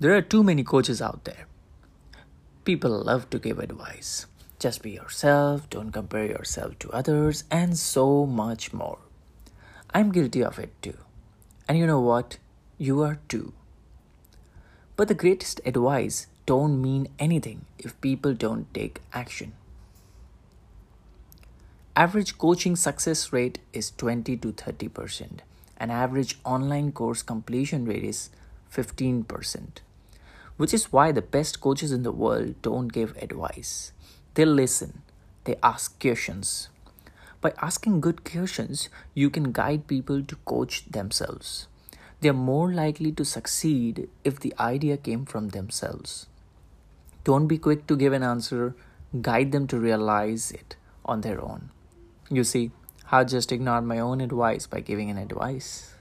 There are too many coaches out there. People love to give advice. Just be yourself, don't compare yourself to others, and so much more. I'm guilty of it too. And you know what? You are too. But the greatest advice don't mean anything if people don't take action. Average coaching success rate is 20 to 30%, and average online course completion rate is 15% which is why the best coaches in the world don't give advice. They listen, they ask questions. By asking good questions, you can guide people to coach themselves. They are more likely to succeed if the idea came from themselves. Don't be quick to give an answer, guide them to realize it on their own. You see, I just ignored my own advice by giving an advice.